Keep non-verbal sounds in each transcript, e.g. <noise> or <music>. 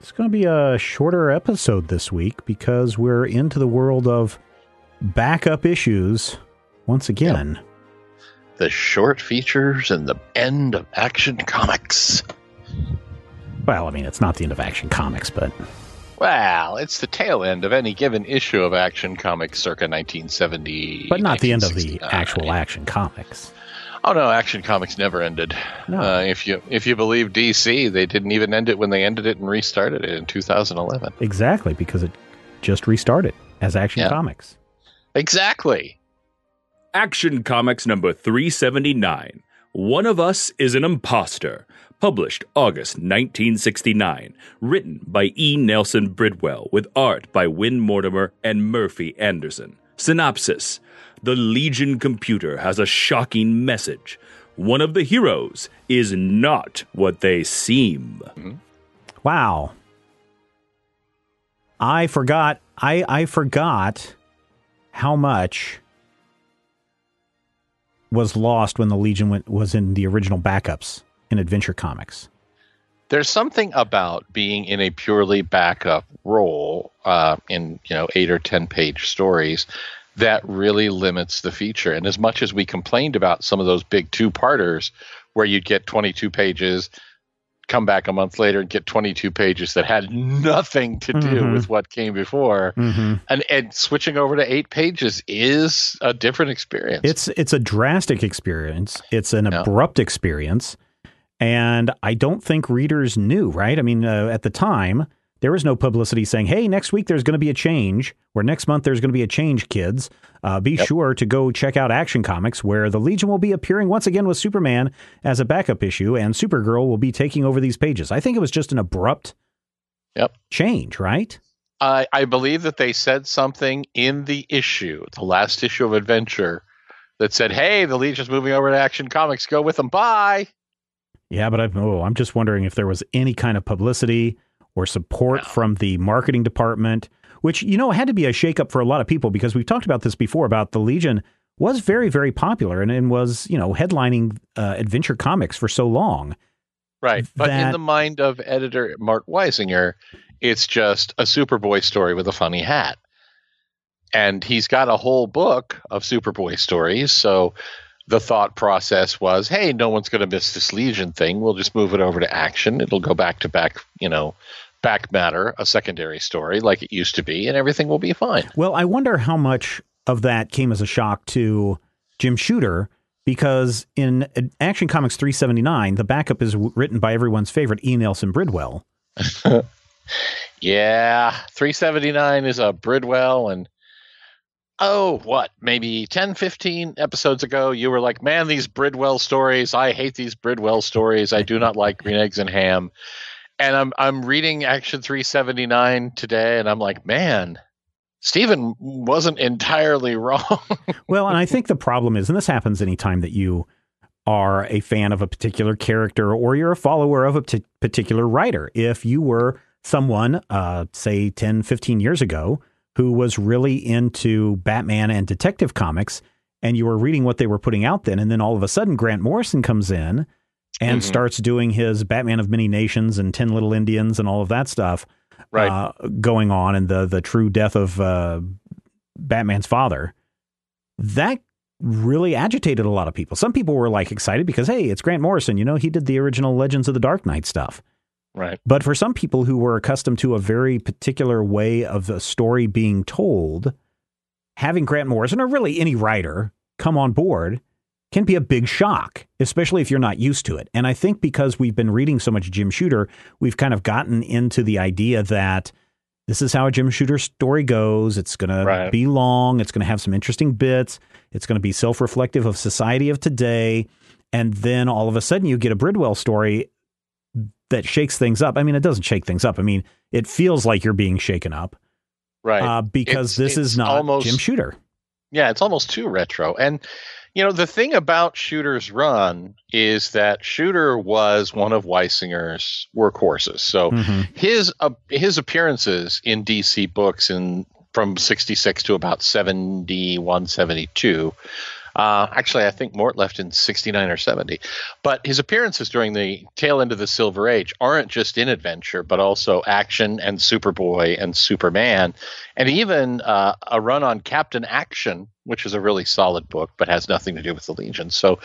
It's going to be a shorter episode this week because we're into the world of backup issues once again. the short features and the end of Action Comics. Well, I mean, it's not the end of Action Comics, but Well, it's the tail end of any given issue of Action Comics circa 1970. but not the end of the actual Action Comics. Oh no, Action Comics never ended. No. Uh, if you if you believe DC, they didn't even end it when they ended it and restarted it in 2011. Exactly, because it just restarted as Action Yeah. Comics. Exactly. Action Comics number 379. One of Us is an Imposter. Published August 1969. Written by E. Nelson Bridwell with art by Win Mortimer and Murphy Anderson. Synopsis The Legion computer has a shocking message. One of the heroes is not what they seem. Wow. I forgot I I forgot how much was lost when the Legion went, was in the original backups in Adventure Comics. There's something about being in a purely backup role uh, in you know eight or ten page stories that really limits the feature. And as much as we complained about some of those big two parters where you'd get 22 pages, come back a month later and get 22 pages that had nothing to do Mhm. with what came before, Mm-hmm. and and switching over to eight pages is a different experience. It's it's a drastic experience. It's an Yeah. abrupt experience, and I don't think readers knew. Right? I mean, uh, at the time, there was no publicity saying, "Hey, next week there's going to be a change," or "Next month there's going to be a change." Kids, uh, be Yep. sure to go check out Action Comics, where the Legion will be appearing once again with Superman as a backup issue, and Supergirl will be taking over these pages. I think it was just an abrupt Yep. change. Right? I, I believe that they said something in the issue, the last issue of Adventure, that said, "Hey, the Legion's moving over to Action Comics. Go with them. Bye." Yeah, but I'm, oh, I'm just wondering if there was any kind of publicity or support from the marketing department, which, you know, had to be a shakeup for a lot of people because we've talked about this before about the Legion was very, very popular and, and was, you know, headlining uh, adventure comics for so long. Right. But in the mind of editor Mort Weisinger, it's just a Superboy story with a funny hat. And he's got a whole book of Superboy stories. So the thought process was, hey, no one's going to miss this Legion thing. We'll just move it over to action. It'll go back to back, you know, back matter, a secondary story like it used to be, and everything will be fine. Well, I wonder how much of that came as a shock to Jim Shooter because in Action Comics 379, the backup is w- written by everyone's favorite E. Nelson Bridwell. <laughs> Yeah, 379 is a Bridwell and oh, what? Maybe 10 15 episodes ago you were like, "Man, these Bridwell stories, I hate these Bridwell stories. I do not like green eggs and ham." And I'm I'm reading Action 379 today and I'm like, "Man, Stephen wasn't entirely <laughs> wrong." Well, and I think the problem is, and this happens anytime that you are a fan of a particular character or you're a follower of a particular writer. If you were someone, uh, say 10, 15 years ago, who was really into Batman and detective comics, and you were reading what they were putting out then, and then all of a sudden Grant Morrison comes in and Mhm. starts doing his Batman of Many Nations and Ten Little Indians and all of that stuff Right. uh, going on, and the the true death of uh, Batman's father. That really agitated a lot of people. Some people were like excited because hey, it's Grant Morrison. You know, he did the original Legends of the Dark Knight stuff. Right. But for some people who were accustomed to a very particular way of the story being told, having Grant Morrison or really any writer come on board can be a big shock, especially if you're not used to it. And I think because we've been reading so much Jim Shooter, we've kind of gotten into the idea that this is how a Jim Shooter story goes. It's going Right. to be long, it's going to have some interesting bits, it's going to be self reflective of society of today. And then all of a sudden, you get a Bridwell story that shakes things up. I mean, it doesn't shake things up. I mean, it feels like you're being shaken up Right. uh, because It's- this is not almost- Jim Shooter. Yeah, it's almost too retro. And you know, the thing about Shooter's run is that Shooter was one of Weisinger's workhorses. So Mhm. his uh, his appearances in DC books in from 66 to about 71 72 uh, actually i think mort left in 69 or 70 but his appearances during the tail end of the silver age aren't just in adventure but also action and superboy and superman and even uh, a run on captain action which is a really solid book but has nothing to do with the legion so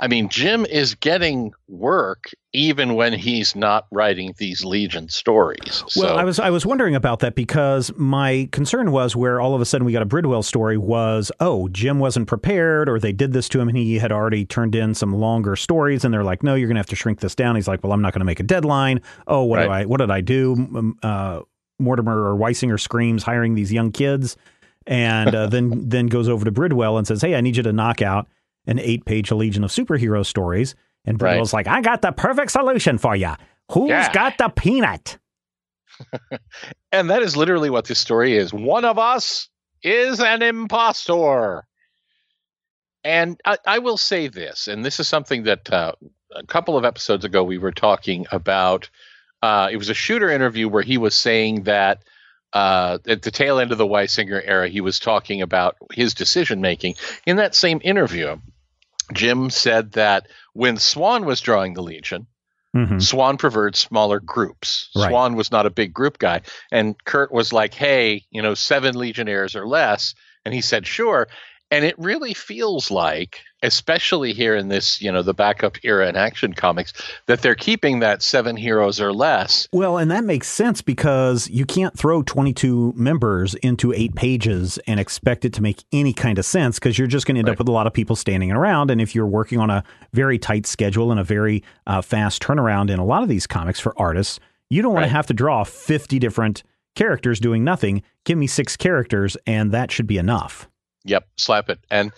i mean jim is getting work even when he's not writing these legion stories Well, so I was I was wondering about that because my concern was where all of a sudden we got a Bridwell story was oh Jim wasn't prepared or they did this to him and he had already turned in some longer stories and they're like no you're gonna have to shrink this down. He's like well I'm not gonna make a deadline. Oh what do I what did I do? Uh, Mortimer or Weisinger screams hiring these young kids and uh, then <laughs> then goes over to Bridwell and says hey I need you to knock out an eight page Legion of Superhero stories. And Right. Bridwell's like I got the perfect solution for you. Who's Yeah. got the peanut? <laughs> And that is literally what this story is. One of us is an impostor. And I, I will say this, and this is something that uh, a couple of episodes ago we were talking about. Uh, it was a shooter interview where he was saying that uh, at the tail end of the Weisinger era, he was talking about his decision making. In that same interview, Jim said that when Swan was drawing the Legion, Mhm. Swan preferred smaller groups. Right. Swan was not a big group guy. And Kurt was like, hey, you know, seven Legionnaires or less. And he said, sure. And it really feels like, especially here in this, you know, the backup era in action comics, that they're keeping that seven heroes or less. Well, and that makes sense because you can't throw 22 members into eight pages and expect it to make any kind of sense because you're just going to end up with a lot of people standing around. And if you're working on a very tight schedule and a very uh, fast turnaround in a lot of these comics for artists, you don't want Right. to have to draw 50 different characters doing nothing. Give me six characters, and that should be enough. Yep, slap it. And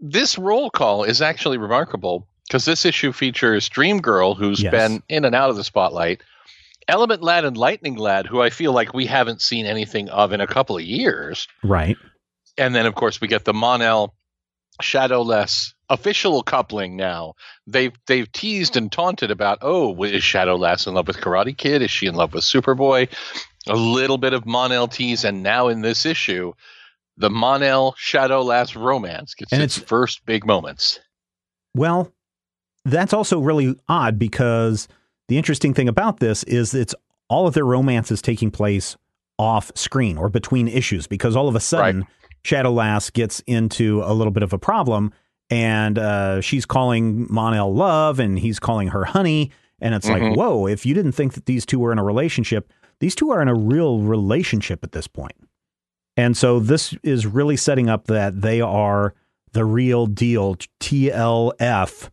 this roll call is actually remarkable because this issue features Dream Girl, who's Yes. been in and out of the spotlight, Element Lad and Lightning Lad, who I feel like we haven't seen anything of in a couple of years. Right. And then, of course, we get the Mon-El Shadowless official coupling now. They've they've teased and taunted about, oh, is Shadow Lass in love with Karate Kid? Is she in love with Superboy? A little bit of Mon-El tease, and now in this issue, the Mon-El Shadowless romance gets And its it's- first big moments. Well, that's also really odd because the interesting thing about this is it's all of their romance is taking place off screen or between issues because all of a sudden Shadow Lass gets into a little bit of a problem and uh, she's calling Mon-El love and he's calling her honey. And it's like, Mhm. whoa, if you didn't think that these two were in a relationship, these two are in a real relationship at this point. And so this is really setting up that they are the real deal, TLF,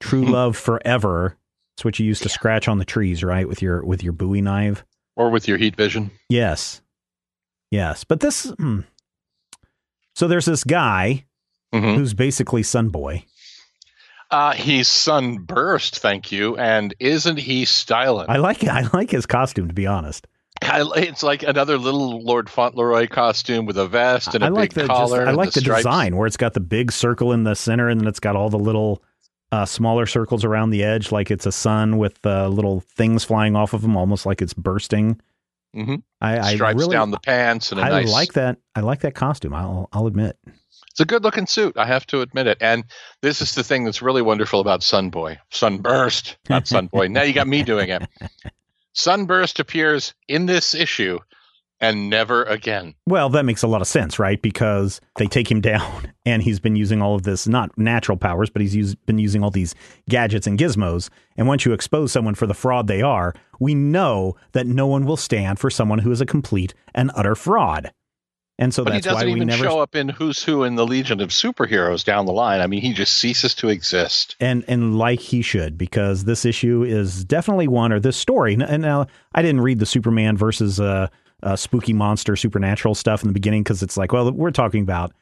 true love forever. It's what you used to scratch on the trees, right, with your with your Bowie knife. Or with your heat vision. Yes, yes. But this, hmm. so there's this guy Mhm. who's basically Sunboy. Uh, he's sunburst, thank you. And isn't he styling? I like I like his costume to be honest. <laughs> I, it's like another little Lord Fauntleroy costume with a vest and a I like big the collar. just, I like the, stripes. design where it's got the big circle in the center and then it's got all the little uh, smaller circles around the edge, like it's a sun with uh, little things flying off of them, almost like it's bursting. Mhm. I, I Stripes really, down the pants and a I nice. like that. I like that costume. I'll, I'll admit. It's a good looking suit. I have to admit it. And this is the thing that's really wonderful about Sunboy. Sunburst, not <laughs> Sunboy. now you got me doing it. Sunburst appears in this issue and never again. Well, that makes a lot of sense, right? Because they take him <laughs> down, and he's been using all of this not natural powers, but he's used, been using all these gadgets and gizmos. And once you expose someone for the fraud they are, we know that no one will stand for someone who is a complete and utter fraud. And so But he that's why doesn't we even never show up in Who's Who in the Legion of Superheroes down the line. I mean, he just ceases to exist. and and like he should because this issue is definitely one or this story and now i didn't read the superman versus uh, uh spooky monster supernatural stuff in the beginning because it's like well we're talking about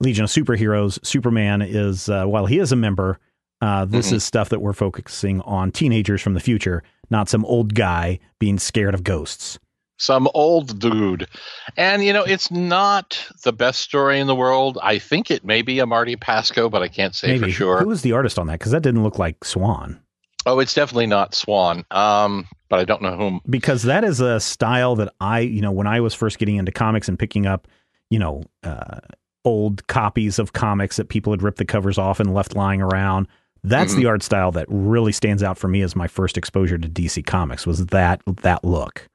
legion of superheroes superman is uh, while he is a member uh, this Mhm. is stuff that we're focusing on teenagers from the future not some old guy being scared of ghosts Some old dude. And, you know, it's not the best story in the world. I think it may be a Marty Pasko, but I can't say maybe for sure. who was the artist on that because that didn't look like swan Oh, it's definitely not Swan. Um, but I don't know whom. because that is a style that I, you know, when I was first getting into comics and picking up, you know, uh, old copies of comics that people had ripped the covers off and left lying around. That's Mhm. the art style that really stands out for me as my first exposure to DC Comics was that that look.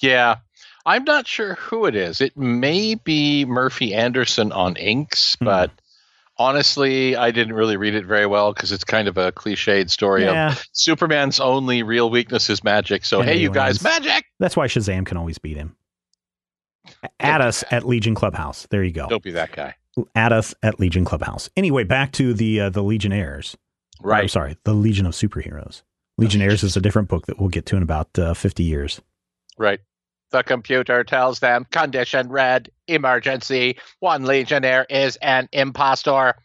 Yeah. I'm not sure who it is. It may be Murphy Anderson on inks, Hmm. but honestly, I didn't really read it very well because it's kind of a cliched story Yeah, of Superman's only real weakness is magic. So, And hey, you guys, magic! that's why Shazam can always beat him. At us at Legion Clubhouse. There you go. Don't be that guy. At us at Legion Clubhouse. Anyway, back to the uh, the Legionnaires. Or, I'm Right. sorry, the Legion of Superheroes. Legionnaires is a different book that we'll get to in about uh, 50 years. Right. The computer tells them condition red, emergency. One legionnaire is an impostor.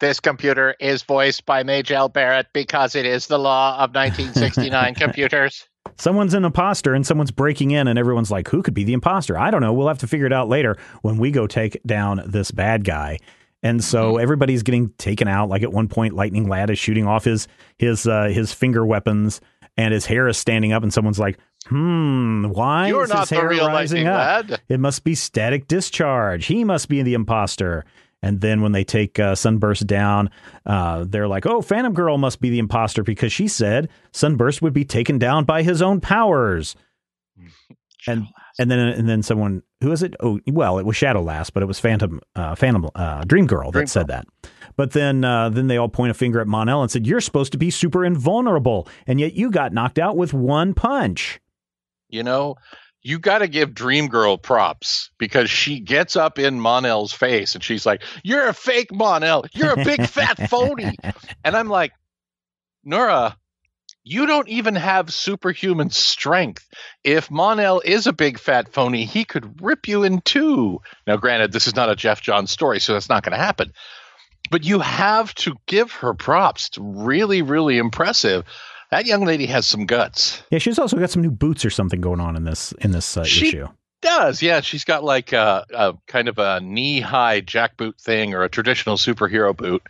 This computer is voiced by Majel Barrett because it is the law of <laughs> 1969 computers. Someone's an imposter and someone's breaking in, and everyone's like, who could be the imposter? I don't know. We'll have to figure it out later when we go take down this bad guy. And so everybody's getting taken out. Like at one point, Lightning Lad is shooting off his his uh, his finger weapons, and his hair is standing up. And someone's like, "Hmm, why You're is his hair rising up? lad. It must be static discharge. He must be the imposter. And then when they take uh, Sunburst down, uh, they're like, oh, Phantom Girl must be the imposter because she said Sunburst would be taken down by his own powers. <laughs> And and then and then someone who is it? Oh, well, it was Shadow Lass, but it was Phantom uh, Phantom uh, Dream Girl that Dream said that. But then uh, then they all point a finger at Mon-El and said, "You're supposed to be super invulnerable, and yet you got knocked out with one punch." You know, you got to give Dream Girl props because she gets up in Mon-El's face and she's like, You're a fake Mon-El. You're a big fat <laughs> phony. And I'm like, Nora, you don't even have superhuman strength. If Mon-El is a big fat phony, he could rip you in two. Now, granted, this is not a Geoff Johns story, so that's not going to happen. But you have to give her props. It's really, really impressive. That young lady has some guts. Yeah, she's also got some new boots or something going on in this in this uh, She- issue. does, yeah. She's got like a, a kind of a knee-high jackboot thing or a traditional superhero boot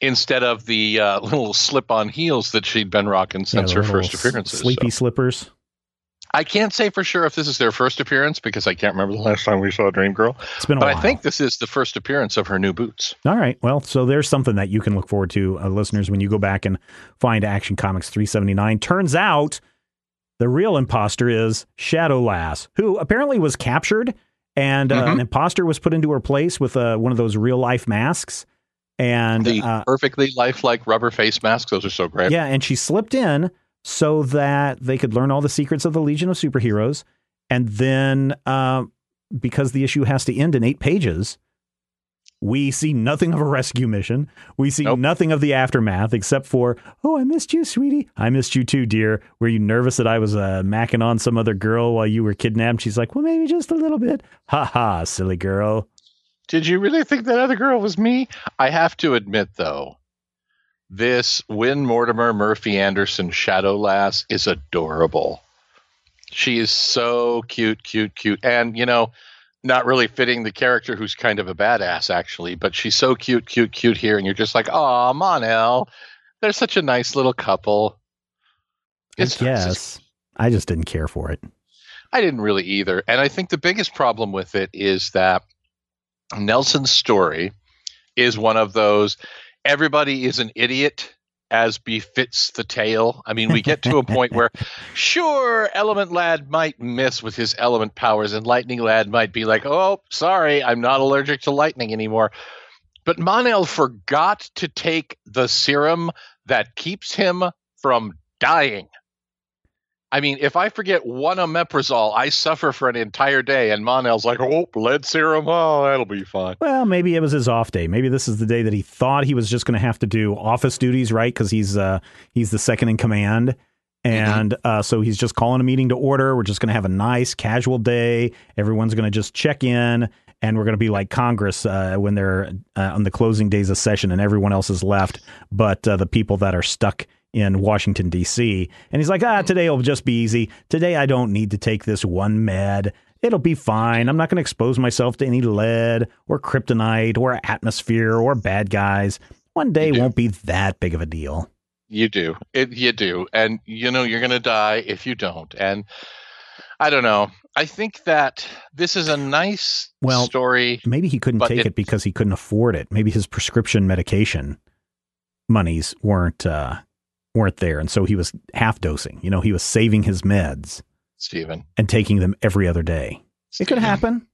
instead of the uh, <laughs> little slip-on heels that she'd been rocking since Yeah, her first appearances. Sleepy So slippers. I can't say for sure if this is their first appearance because I can't remember the last time we saw Dream Girl. It's been a while. But while. I think this is the first appearance of her new boots. All right. Well, so there's something that you can look forward to, uh, listeners, when you go back and find Action Comics 379. Turns out the real imposter is Shadow Lass, who apparently was captured, and uh, Mhm. an imposter was put into her place with uh, one of those real life masks. And the uh, perfectly lifelike rubber face masks; those are so great. yeah, and she slipped in so that they could learn all the secrets of the Legion of Superheroes. And then, uh, because the issue has to end in eight pages, we see nothing of a rescue mission. We see Nope. nothing of the aftermath except for, oh, I missed you, sweetie. I missed you too, dear. Were you nervous that I was uh, macking on some other girl while you were kidnapped? She's like, well, maybe just a little bit. Ha ha, silly girl. Did you really think that other girl was me? I have to admit, though, this Win Mortimer Murphy Anderson Shadow Lass is adorable. She is so cute, cute, cute. And, you know, not really fitting the character who's kind of a badass, actually, but she's so cute, cute, cute here. And you're just like, oh, Mon-El. they're such a nice little couple. It's- guess. I just didn't care for it. I didn't really either. And I think the biggest problem with it is that Nelson's story is one of those everybody is an idiot as befits the tale. I mean, we get to a point where, <laughs> sure, Element Lad might miss with his element powers, and Lightning Lad might be like, oh, sorry, I'm not allergic to lightning anymore. But Mon-El forgot to take the serum that keeps him from dying. I mean, if I forget one omeprazole, I suffer for an entire day, and Mon-El's like, oh, lead serum, oh, that'll be fine. Well, maybe it was his off day. Maybe this is the day that he thought he was just going to have to do office duties, right? Because he's uh, he's the second in command, and uh, so he's just calling a meeting to order. We're just going to have a nice casual day. Everyone's going to just check in, and we're going to be like Congress uh, when they're uh, on the closing days of session, and everyone else is left, but uh, the people that are stuck in Washington D.C. And he's like, ah, today will just be easy. Today I don't need to take this one med. It'll be fine. I'm not going to expose myself to any lead or kryptonite or atmosphere or bad guys. One day won't be that big of a deal. You do. It, you do. And, you know, you're going to die if you don't. And I don't know. I think that this is a nice Well, story. Maybe he couldn't take it- it because he couldn't afford it. Maybe his prescription medication monies weren't uh, weren't there, and so he was half dosing. You know, he was saving his meds Stephen. and taking them every other day. It could happen.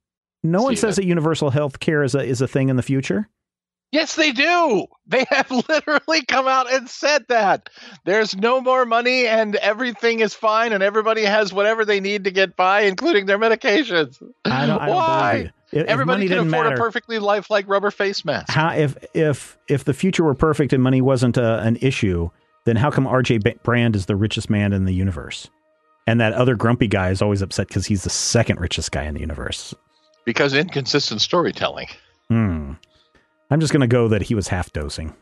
No one says that universal health care is a is a thing in the future. Yes, they do. They have <laughs> literally come out and said that. There's no more money and everything is fine and everybody has whatever they need to get by, including their medications. I don't, I don't Why? If- if Everybody money can didn't afford matter, a perfectly lifelike rubber face mask. how if if if the future were perfect and money wasn't a, an issue, then how come R.J. Brande is the richest man in the universe, and that other grumpy guy is always upset because he's the second richest guy in the universe? Because inconsistent storytelling. Hmm. I'm just gonna go that he was half dosing.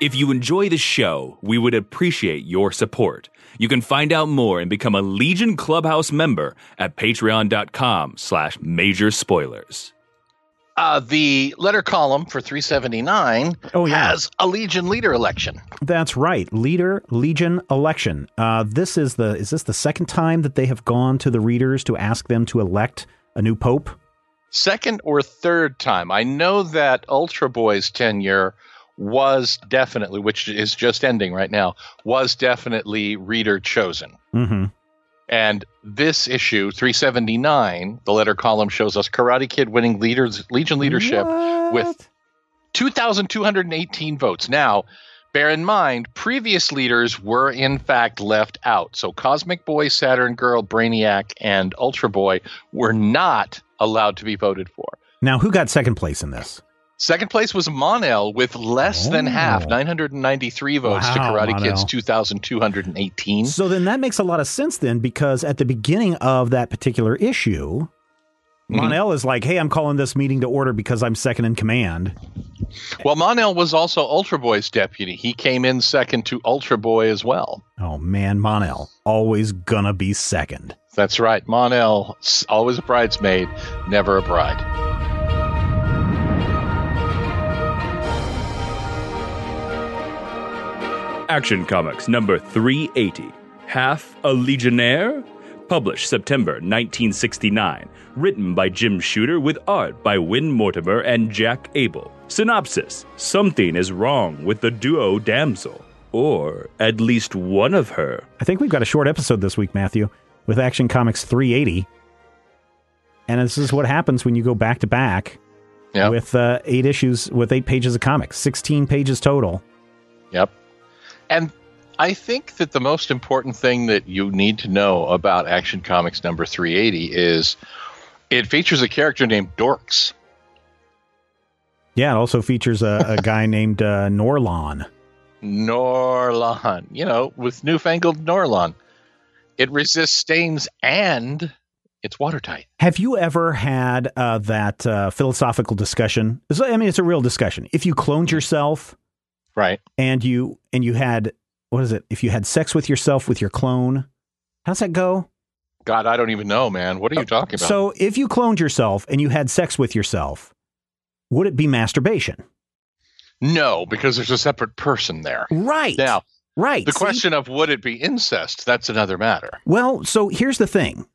If you enjoy the show, we would appreciate your support. You can find out more and become a Legion Clubhouse member at patreon.com slash major spoilers. Uh, the letter column for 379 Oh, yeah. has a Legion leader election. That's right, leader legion election. Uh, this is the is this the second time that they have gone to the readers to ask them to elect a new pope? Second or third time. I know that Ultra Boy's tenure was definitely, which is just ending right now, was definitely reader chosen. Mm-hmm. And this issue, 379, the letter column shows us Karate Kid winning leaders Legion leadership with 2,218 votes. Now, bear in mind, previous leaders were in fact left out. So Cosmic Boy, Saturn Girl, Brainiac, and Ultra Boy were not allowed to be voted for. Now, who got second place in this? Second place was Mon-El with less than Oh. half, 993 votes to Wow, Karate Kid's Mon-El. 2,218. So then that makes a lot of sense then, because at the beginning of that particular issue, Mhm. Mon-El is like, "Hey, I'm calling this meeting to order because I'm second in command." Well, Mon-El was also Ultra Boy's deputy. He came in second to Ultra Boy as well. Oh man, Mon-El always gonna be second. That's right. Mon-El, s- always a bridesmaid, never a bride. Action Comics number 380. Half a Legionnaire? Published September 1969. Written by Jim Shooter with art by Win Mortimer and Jack Abel. Synopsis Something is wrong with the duo damsel. Or at least one of her. I think we've got a short episode this week, Matthew, with Action Comics 380. And this is what happens when you go back to back Yep. with uh, eight issues, with eight pages of comics, 16 pages total. Yep. And I think that the most important thing that you need to know about Action Comics number 380 is it features a character named Dorks. Yeah, it also features a, a guy <laughs> named uh, Norlon. Norlon, you know, with newfangled Norlon. It resists stains and it's watertight. Have you ever had uh, that uh, philosophical discussion? I mean, it's a real discussion. If you cloned yourself Right. and you and you had what is it? If you had sex with yourself with your clone, how's that go? God, I don't even know, man. What are you uh, talking about? So if you cloned yourself and you had sex with yourself, would it be masturbation? no, because there's a separate person there. Right. Now, right. the See? question of would it be incest? That's another matter. Well, so here's the thing.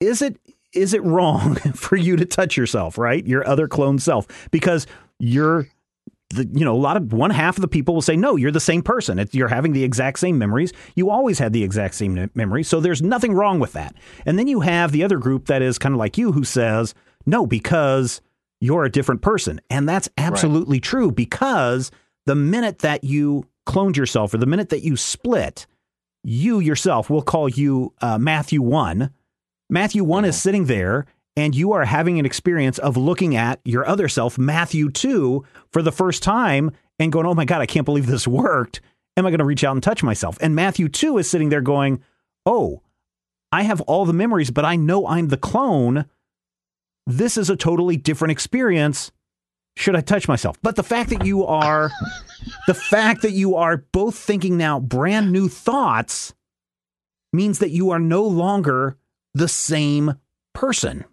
Is it is it wrong <laughs> for you to touch yourself, right? Your other clone self because you're the, you know, a lot of one half of the people will say, no, you're the same person. It, you're having the exact same memories. You always had the exact same me- memories. So there's nothing wrong with that. And then you have the other group that is kind of like you who says, no, because you're a different person. And that's absolutely true because the minute that you cloned yourself or the minute that you split, you yourself, we'll call you uh, Matthew 1. Matthew one is sitting there and you are having an experience of looking at your other self, Matthew 2, for the first time and going, oh my God, I can't believe this worked. Am I going to reach out and touch myself? And Matthew 2 is sitting there going, oh, I have all the memories, but I know I'm the clone. This is a totally different experience. Should I touch myself? But the fact that you are, <laughs> the fact that you are both thinking now brand new thoughts means that you are no longer the same person.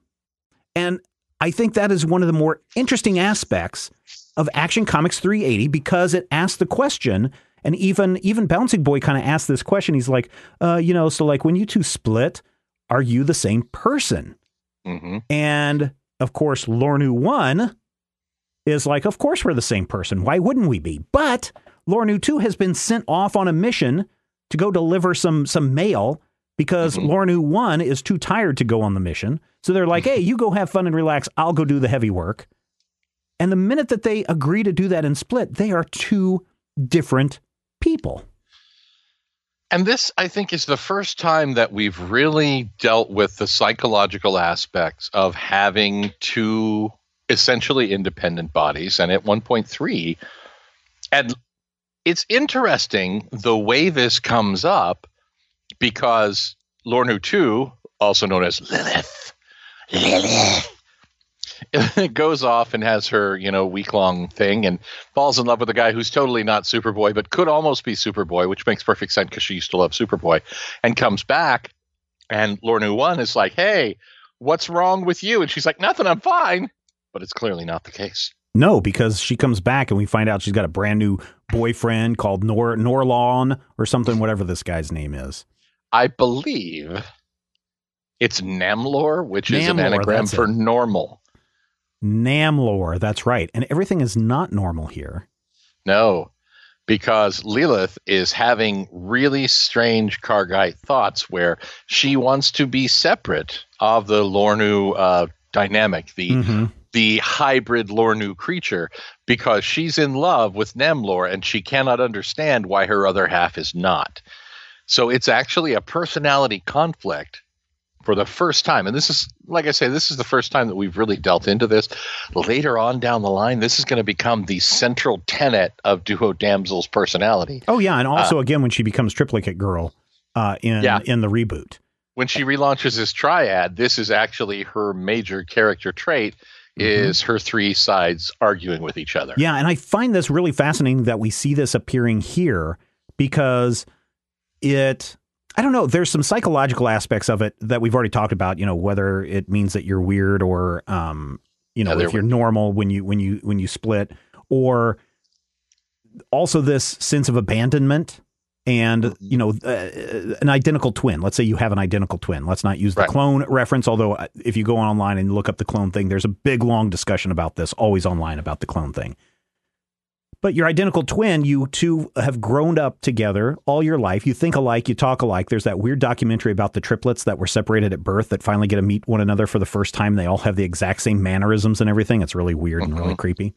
And I think that is one of the more interesting aspects of Action Comics 380 because it asks the question, and even even Bouncing Boy kind of asked this question. He's like, uh, you know, so like when you two split, are you the same person? hmm And of course, Luornu One is like, of course we're the same person. Why wouldn't we be? But Luornu Two has been sent off on a mission to go deliver some some mail because Luornu One is too tired to go on the mission. So they're like, hey, you go have fun and relax. I'll go do the heavy work. And the minute that they agree to do that and split, they are two different people. And this, I think, is the first time that we've really dealt with the psychological aspects of having two essentially independent bodies. And at 1.3, and it's interesting the way this comes up because Luornu 2, also known as Lilith, Lilith, <laughs> goes off and has her, you know, week long thing and falls in love with a guy who's totally not Superboy, but could almost be Superboy, which makes perfect sense because she used to love Superboy, and comes back. And Luornu 1 is like, hey, what's wrong with you? And she's like, nothing, I'm fine. But it's clearly not the case. No, because she comes back and we find out she's got a brand new boyfriend called Nor Norlon or something, whatever this guy's name is. I believe it's Namlor, which is an anagram for it. normal. Namlor, that's right. And everything is not normal here. No, because Lilith is having really strange Carggite thoughts where she wants to be separate of the Luornu uh, dynamic, the Mhm. the hybrid Luornu creature, because she's in love with Namlor and she cannot understand why her other half is not. So it's actually a personality conflict for the first time. And this is, like I say, this is the first time that we've really dealt into this. Later on down the line, this is going to become the central tenet of Duo Damsel's personality. Oh yeah, and also again when she becomes triplicate girl uh, in Yeah. in the reboot. When she relaunches this triad, this is actually her major character trait is her three sides arguing with each other. Yeah, and I find this really fascinating that we see this appearing here because it I don't know, there's some psychological aspects of it that we've already talked about, you know, whether it means that you're weird or um, you know, if you're normal when you when you when you split or also this sense of abandonment and Mm-hmm. you know uh, an identical twin let's say you have an identical twin let's not use the Right. clone reference although uh, if you go online and look up the clone thing there's a big long discussion about this always online about the clone thing but your identical twin you two have grown up together all your life you think alike you talk alike there's that weird documentary about the triplets that were separated at birth that finally get to meet one another for the first time they all have the exact same mannerisms and everything it's really weird and really creepy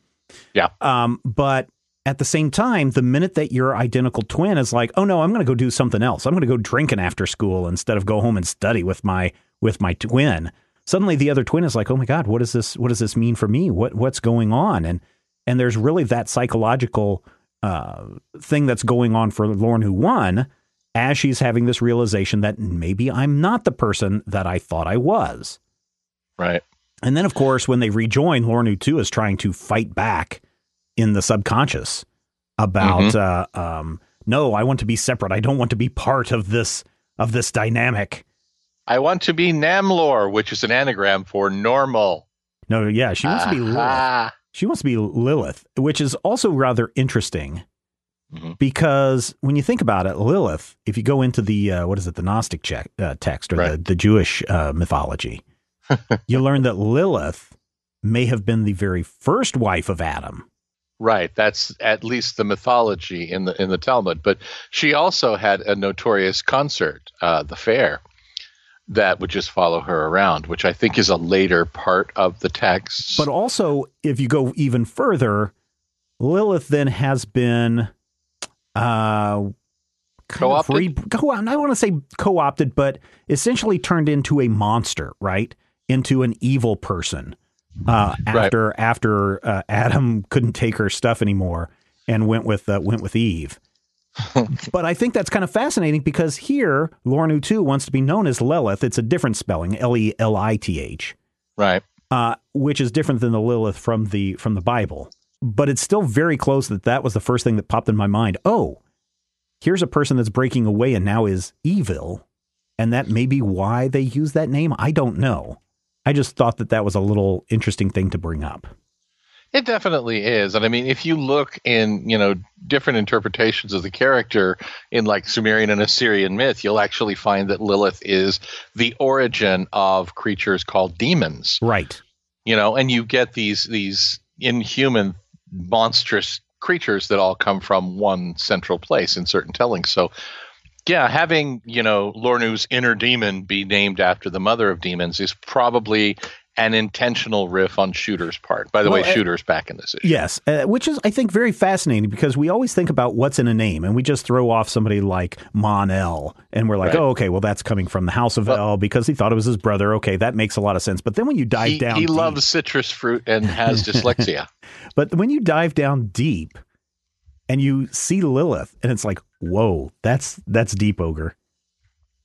Yeah. um, but at the same time, the minute that your identical twin is like, "Oh no, I'm going to go do something else. I'm going to go drinking after school instead of go home and study with my with my twin," suddenly the other twin is like, "Oh my god, what does this what does this mean for me? What what's going on?" And and there's really that psychological uh, thing that's going on for Lauren who won as she's having this realization that maybe I'm not the person that I thought I was. Right. And then, of course, when they rejoin, Luornu 2 is trying to fight back in the subconscious about, uh, um, no, I want to be separate. I don't want to be part of this of this dynamic. I want to be Namlor, which is an anagram for normal. No, yeah, she wants to be Lilith. She wants to be Lilith, which is also rather interesting Mhm. because when you think about it, Lilith, if you go into the uh, what is it, the Gnostic check, uh, text or the, Right. the Jewish uh, mythology, <laughs> you learn that Lilith may have been the very first wife of Adam. Right, that's at least the mythology in the in the Talmud. But she also had a notorious concert, uh, the fair, that would just follow her around, which I think is a later part of the text. But also, if you go even further, Lilith then has been uh, Co-opted? re- co- I want to say co-opted, but essentially turned into a monster, right? Into an evil person uh, Right. after after uh, Adam <laughs> couldn't take her stuff anymore and went with uh, went with Eve. <laughs> but I think that's kind of fascinating because here Luornu too wants to be known as Lilith. It's a different spelling, L E L I T H right, uh, which is different than the Lilith from the from the Bible. But it's still very close that that was the first thing that popped in my mind. Oh, here's a person that's breaking away and now is evil, and that may be why they use that name. I don't know. I just thought that that was a little interesting thing to bring up. It definitely is. And I mean, if you look in you know different interpretations of the character in like Sumerian and Assyrian myth, you'll actually find that Lilith is the origin of creatures called demons. Right. you know and you get these these inhuman monstrous creatures that all come from one central place in certain tellings so yeah having you know luornu's inner demon be named after the mother of demons is probably an intentional riff on shooter's part by the Well, way uh, shooter's back in this issue Yes, uh, which is I think very fascinating because we always think about what's in a name, and we just throw off somebody like Mon El, and we're like, Right. oh, okay, well that's coming from the House of Well- El because he thought it was his brother. Okay, that makes a lot of sense. But then when you dive he, down, he deep- loves citrus fruit and has <laughs> dyslexia But when you dive down deep and you see Lilith, and it's like, whoa, that's that's deep ogre.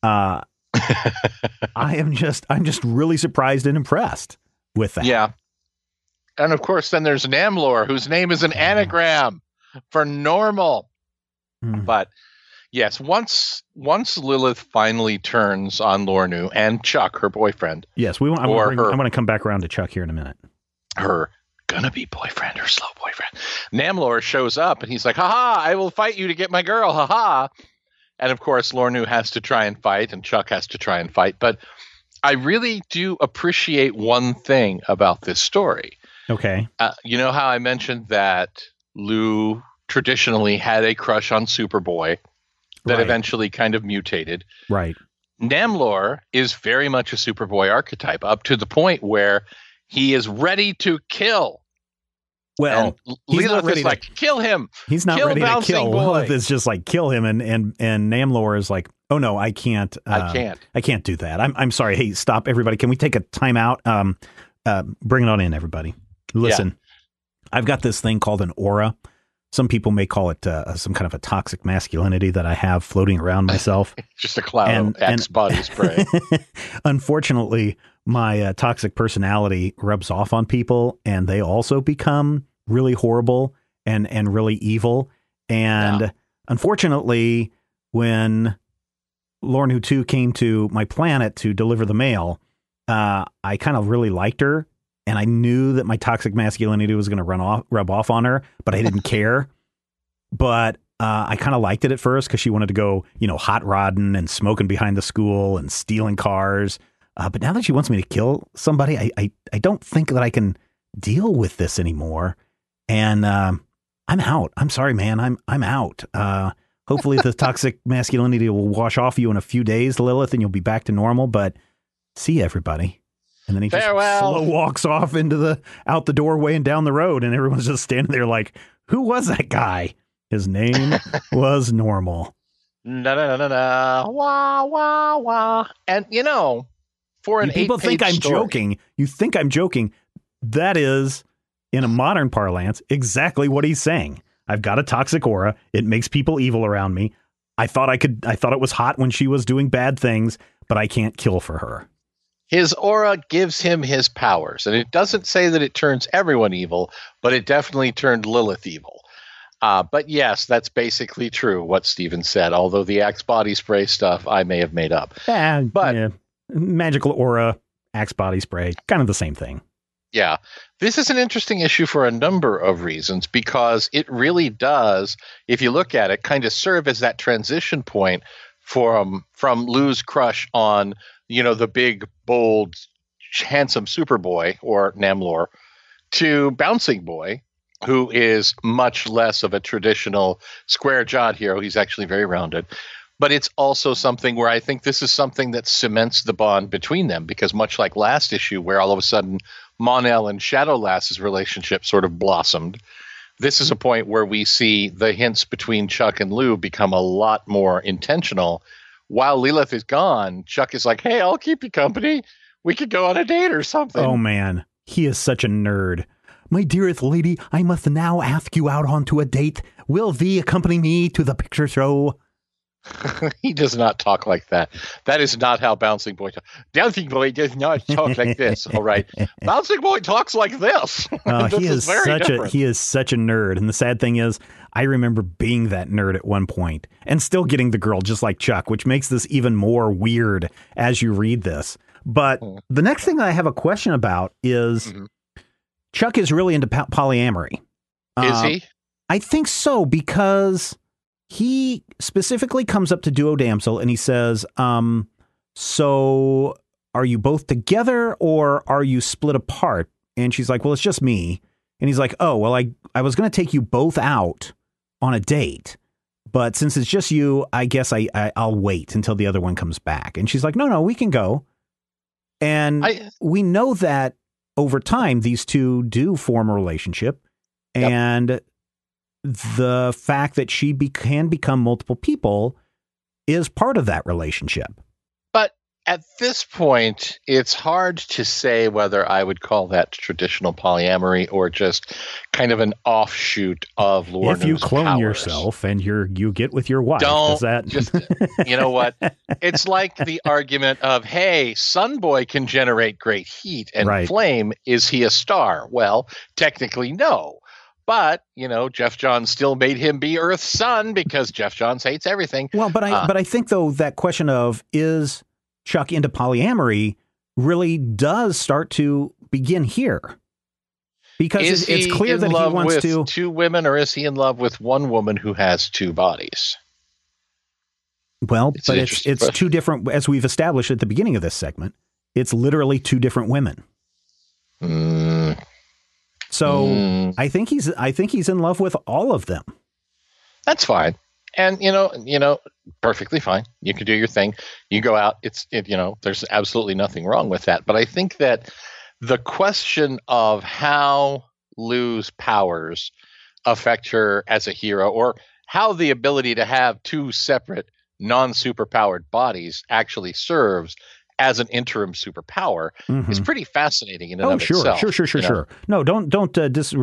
Uh <laughs> I am just I'm just really surprised and impressed with that. yeah and of course then there's namlor whose name is an anagram for normal Mm. But yes, once once Lilith finally turns on Luornu and Chuck, her boyfriend, Yes, we want. I'm gonna, bring, her. I'm going to come back around to Chuck here in a minute. her gonna be boyfriend, her slow boyfriend, Namlor shows up and he's like, "Haha! I will fight you to get my girl, haha!" And of course, Luornu has to try and fight, and Chuck has to try and fight. But I really do appreciate one thing about this story. Okay. Uh, you know how I mentioned that Lou traditionally had a crush on Superboy that Right. eventually kind of mutated. Right. Namlor is very much a Superboy archetype, up to the point where he is ready to kill. Well, and Lilith is to- like, kill him. he's not kill ready to kill. Boy. Lilith is just like kill him, and and and Namlor is like, oh no, I can't. I uh, can't. I can't do that. I'm I'm sorry. Hey, stop, everybody. Can we take a timeout? Um, uh, bring it on in, everybody. Listen, I've got this thing called an aura. Some people may call it uh, some kind of a toxic masculinity that I have floating around <laughs> myself. Just a cloud And- of Axe and- body spray. <laughs> Unfortunately, my uh, toxic personality rubs off on people, and they also become really horrible and and really evil. And Yeah. unfortunately, when Luornu Two came to my planet to deliver the mail, uh, I kind of really liked her, and I knew that my toxic masculinity was going to run off, rub off on her, but I didn't <laughs> care. But uh, I kind of liked it at first because she wanted to go, you know, hot rodding and smoking behind the school and stealing cars. Uh, but now that she wants me to kill somebody, I, I, I don't think that I can deal with this anymore. And um, I'm out. I'm sorry, man. I'm I'm out. Uh, hopefully, the <laughs> toxic masculinity will wash off you in a few days, Lilith, and you'll be back to normal. But see everybody. And then he just slow walks off into the out the doorway and down the road, and everyone's just standing there like, "Who was that guy?" His name <laughs> was Normal. na na na na na. Wah wah wah. And you know, for an You people think I'm story- joking. You think I'm joking. That is, in a modern parlance, exactly what he's saying. I've got a toxic aura. It makes people evil around me. I thought I could. I thought it was hot when she was doing bad things, but I can't kill for her. His aura gives him his powers, and it doesn't say that it turns everyone evil, but it definitely turned Lilith evil. Uh, but yes, that's basically true what Steven said. Although the Axe body spray stuff I may have made up. Eh, But- yeah. Magical aura, axe body spray, kind of the same thing. Yeah. This is an interesting issue for a number of reasons because it really does, if you look at it, kind of serve as that transition point from from Lou's crush on, you know, the big, bold, handsome Superboy or Namlor to Bouncing Boy, who is much less of a traditional square jawed hero. He's actually very rounded. But it's also something where I think this is something that cements the bond between them because much like last issue, where all of a sudden Mon-El and Shadow Lass's relationship sort of blossomed, this is a point where we see the hints between Chuck and Lou become a lot more intentional. While Lilith is gone, Chuck is like, "Hey, I'll keep you company. We could go on a date or something." Oh man, he is such a nerd. My dearest lady, I must now ask you out onto a date. Will thee accompany me to the picture show? <laughs> he does not talk like that. That is not how Bouncing Boy talks. Bouncing Boy does not talk like this. All right, <laughs> Bouncing Boy talks like this. <laughs> Oh, This he is, very such a he is such a nerd. And the sad thing is, I remember being that nerd at one point and still getting the girl just like Chuck, which makes this even more weird as you read this. But Hmm. the next thing I have a question about is Mhm. Chuck is really into po- polyamory. Is Uh, he? I think so because he specifically comes up to Duo Damsel and he says, um, "So are you both together or are you split apart?" And she's like, "Well, it's just me." And he's like, "Oh, well, I I was going to take you both out on a date, but since it's just you, I guess I, I I'll wait until the other one comes back." And she's like, "No, no, we can go." And I, we know that over time these two do form a relationship Yep. and the fact that she be- can become multiple people is part of that relationship but at this point, it's hard to say whether I would call that traditional polyamory or just kind of an offshoot of Luornu's if you clone powers. yourself and you're you get with your wife Don't that just you know what? <laughs> It's like the argument of, hey, Sunboy can generate great heat and Right. flame. Is he a star? Well, technically, no. But, you know, Geoff Johns still made him be Earth's sun because Geoff Johns hates everything. well but i Uh. but i think though that question of is chuck into polyamory really does start to begin here because it's, clear that he love wants with to two women or is he in love with one woman who has two bodies? Well, It's but it's it's question. two different as we've established at the beginning of this segment. It's literally two different women. Mm, So mm, I think he's I think he's in love with all of them. that's fine. And you know, you know, perfectly fine. You can do your thing. You go out. It's it, you know, there's absolutely nothing wrong with that. But I think that the question of how Lou's powers affect her as a hero, or how the ability to have two separate non-superpowered bodies actually serves as an interim superpower Mhm. is pretty fascinating in and Oh, of sure, itself. sure, sure, sure, you know? sure. No, don't don't uh, dis-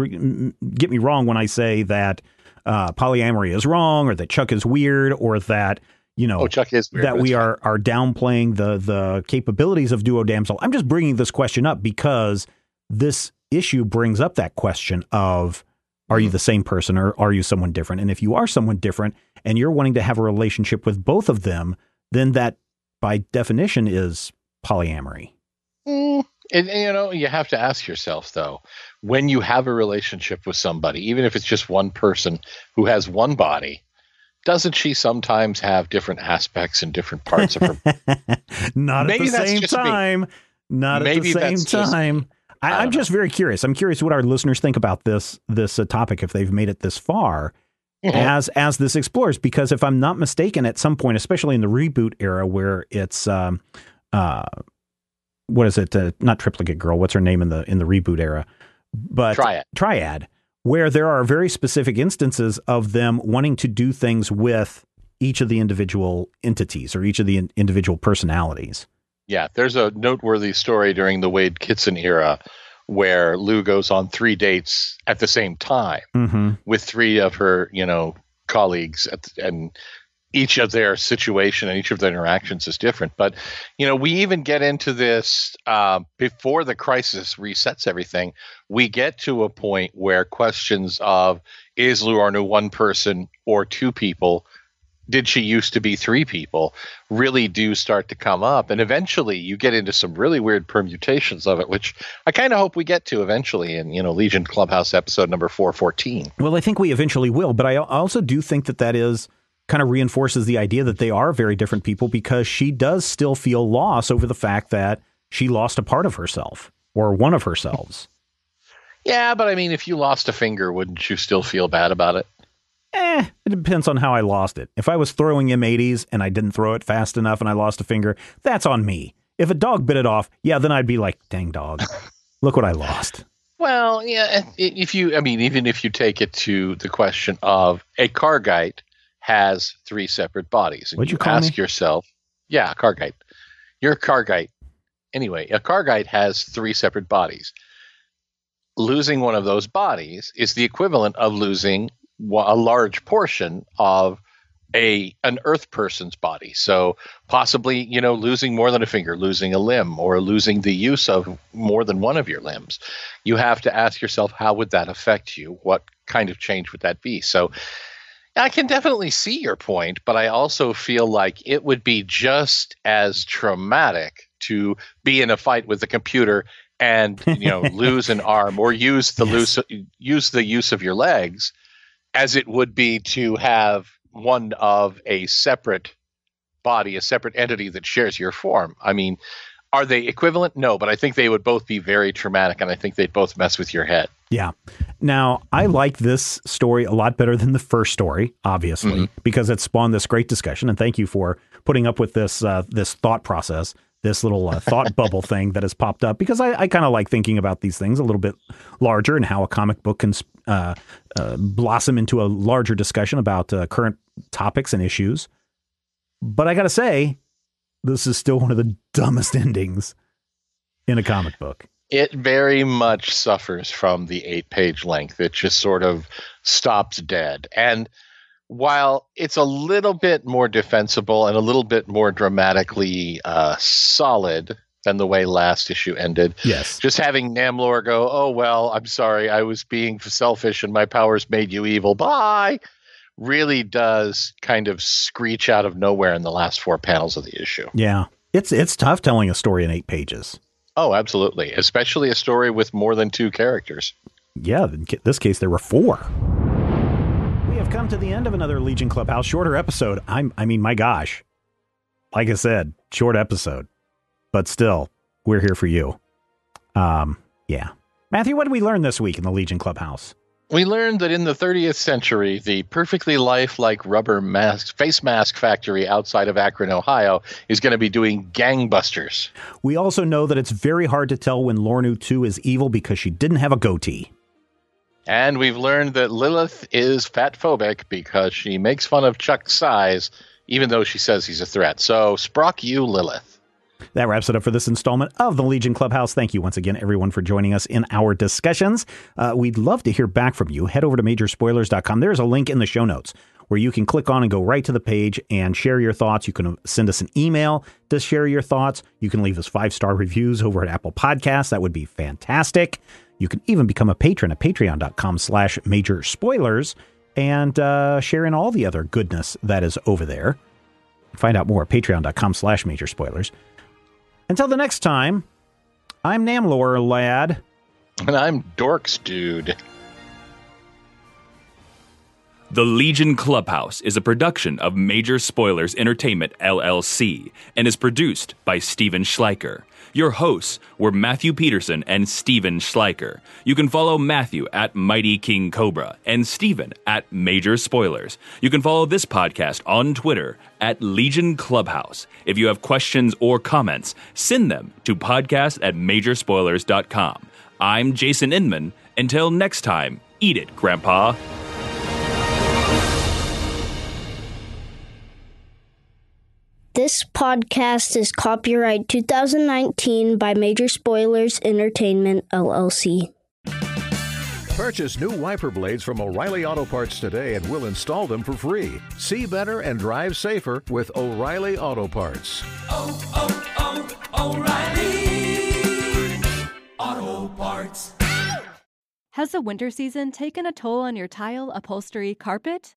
get me wrong when I say that uh, polyamory is wrong, or that Chuck is weird, or that you know Oh, Chuck is weird, that we are are downplaying the the capabilities of Duo Damsel. I'm just bringing this question up because this issue brings up that question of are Mm-hmm. you the same person or are you someone different? And if you are someone different and you're wanting to have a relationship with both of them, then that by definition is polyamory. Mm, and, and, you know, you have to ask yourself though, when you have a relationship with somebody, even if it's just one person who has one body, doesn't she sometimes have different aspects and different parts of her? <laughs> Not Maybe at the same just me. time. Not Maybe at the same time. Just, I, I'm just very curious. I'm curious what our listeners think about this this uh, topic if they've made it this far. <laughs> as as this explores because if I'm not mistaken, at some point, especially in the reboot era, where it's um, uh, what is it? Uh, not triplicate girl. What's her name in the in the reboot era? But Triad. Triad, where there are very specific instances of them wanting to do things with each of the individual entities or each of the in- individual personalities. Yeah, there's a noteworthy story during the Waid Kitson era where Lou goes on three dates at the same time Mm-hmm. with three of her, you know, colleagues, at and each of their situation and each of their interactions is different. But you know, we even get into this uh, before the crisis resets everything. We get to a point where questions of is Luornu one person or two people did she used to be three people really do start to come up. And eventually you get into some really weird permutations of it which i kind of hope we get to eventually in you know legion clubhouse episode number 414 Well, I think we eventually will, but I also do think that that is kind of reinforces the idea that they are very different people because she does still feel loss over the fact that she lost a part of herself or one of herselves. yeah but i mean if you lost a finger wouldn't you still feel bad about it Eh, it depends on how I lost it. If I was throwing M80s and I didn't throw it fast enough and I lost a finger, that's on me. If a dog bit it off, yeah, then I'd be like, dang dog, look what I lost. Well, yeah. If you, I mean, even if you take it to the question of a Carggite has three separate bodies, and What'd you call ask me? yourself, yeah, Carggite. You're a Carggite. Anyway, a Carggite has three separate bodies. Losing one of those bodies is the equivalent of losing a large portion of a an earth person's body. So possibly you know losing more than a finger losing a limb or losing the use of more than one of your limbs. You have to ask yourself how would that affect you? What kind of change would that be? So i can definitely see your point but i also feel like it would be just as traumatic to be in a fight with the computer and you know <laughs> lose an arm or use the Yes. loose use the use of your legs as it would be to have one of a separate body, a separate entity that shares your form. I mean, are they equivalent? No, but I think they would both be very traumatic, and I think they'd both mess with your head. Yeah. Now, I like this story a lot better than the first story, obviously, because it spawned this great discussion. And thank you for putting up with this uh, this thought process, this little uh, thought <laughs> bubble thing that has popped up. Because I, I kind of like thinking about these things a little bit larger and how a comic book can uh, uh, blossom into a larger discussion about uh, current topics and issues. But I got to say, this is still one of the <laughs> dumbest endings in a comic book. It very much suffers from the eight page length. It just sort of stops dead. And while it's a little bit more defensible and a little bit more dramatically uh, solid than the way last issue ended, Yes. just having Namlor go, "Oh well, I'm sorry, I was being selfish and my powers made you evil." Bye. Really does kind of screech out of nowhere in the last four panels of the issue. Yeah. It's it's tough telling a story in eight pages. Oh, absolutely, especially a story with more than two characters. Yeah, in this case there were four. Have come to the end of another Legion Clubhouse shorter episode. I'm I mean, my gosh. Like I said, short episode. But still, we're here for you. Um, yeah. Matthew, what did we learn this week in the Legion Clubhouse? We learned that in the 30th century, the perfectly lifelike rubber mask face mask factory outside of Akron, Ohio, is going to be doing gangbusters. We also know that it's very hard to tell when Luornu 2 is evil because she didn't have a goatee. And we've learned that Lilith is fat phobic because she makes fun of Chuck's size, even though she says he's a threat. So, Sprock you, Lilith. That wraps it up for this installment of the Legion Clubhouse. Thank you once again, everyone, for joining us in our discussions. Uh, we'd love to hear back from you. Head over to majorspoilers.com. There's a link in the show notes where you can click on and go right to the page and share your thoughts. You can send us an email to share your thoughts. You can leave us five star reviews over at Apple Podcasts. That would be fantastic. You can even become a patron at patreon.com slash major spoilers and uh, share in all the other goodness that is over there. Find out more at patreon.com slash major spoilers. Until the next time, I'm Namlor, lad. And I'm Dorks Dude. The Legion Clubhouse is a production of Major Spoilers Entertainment LLC and is produced by Stephen Schleicher. Your hosts were Matthew Peterson and Stephen Schleicher. You can follow Matthew at Mighty King Cobra and Stephen at Major Spoilers. You can follow this podcast on Twitter at Legion Clubhouse. If you have questions or comments, send them to podcast at majorspoilers.com. I'm Jason Inman. Until next time, eat it, Grandpa. This podcast is copyright 2019 by Major Spoilers Entertainment, LLC. Purchase new wiper blades from O'Reilly Auto Parts today and we'll install them for free. See better and drive safer with O'Reilly Auto Parts. oh, oh, oh, O'Reilly Auto Parts. Has the winter season taken a toll on your tile, upholstery, carpet?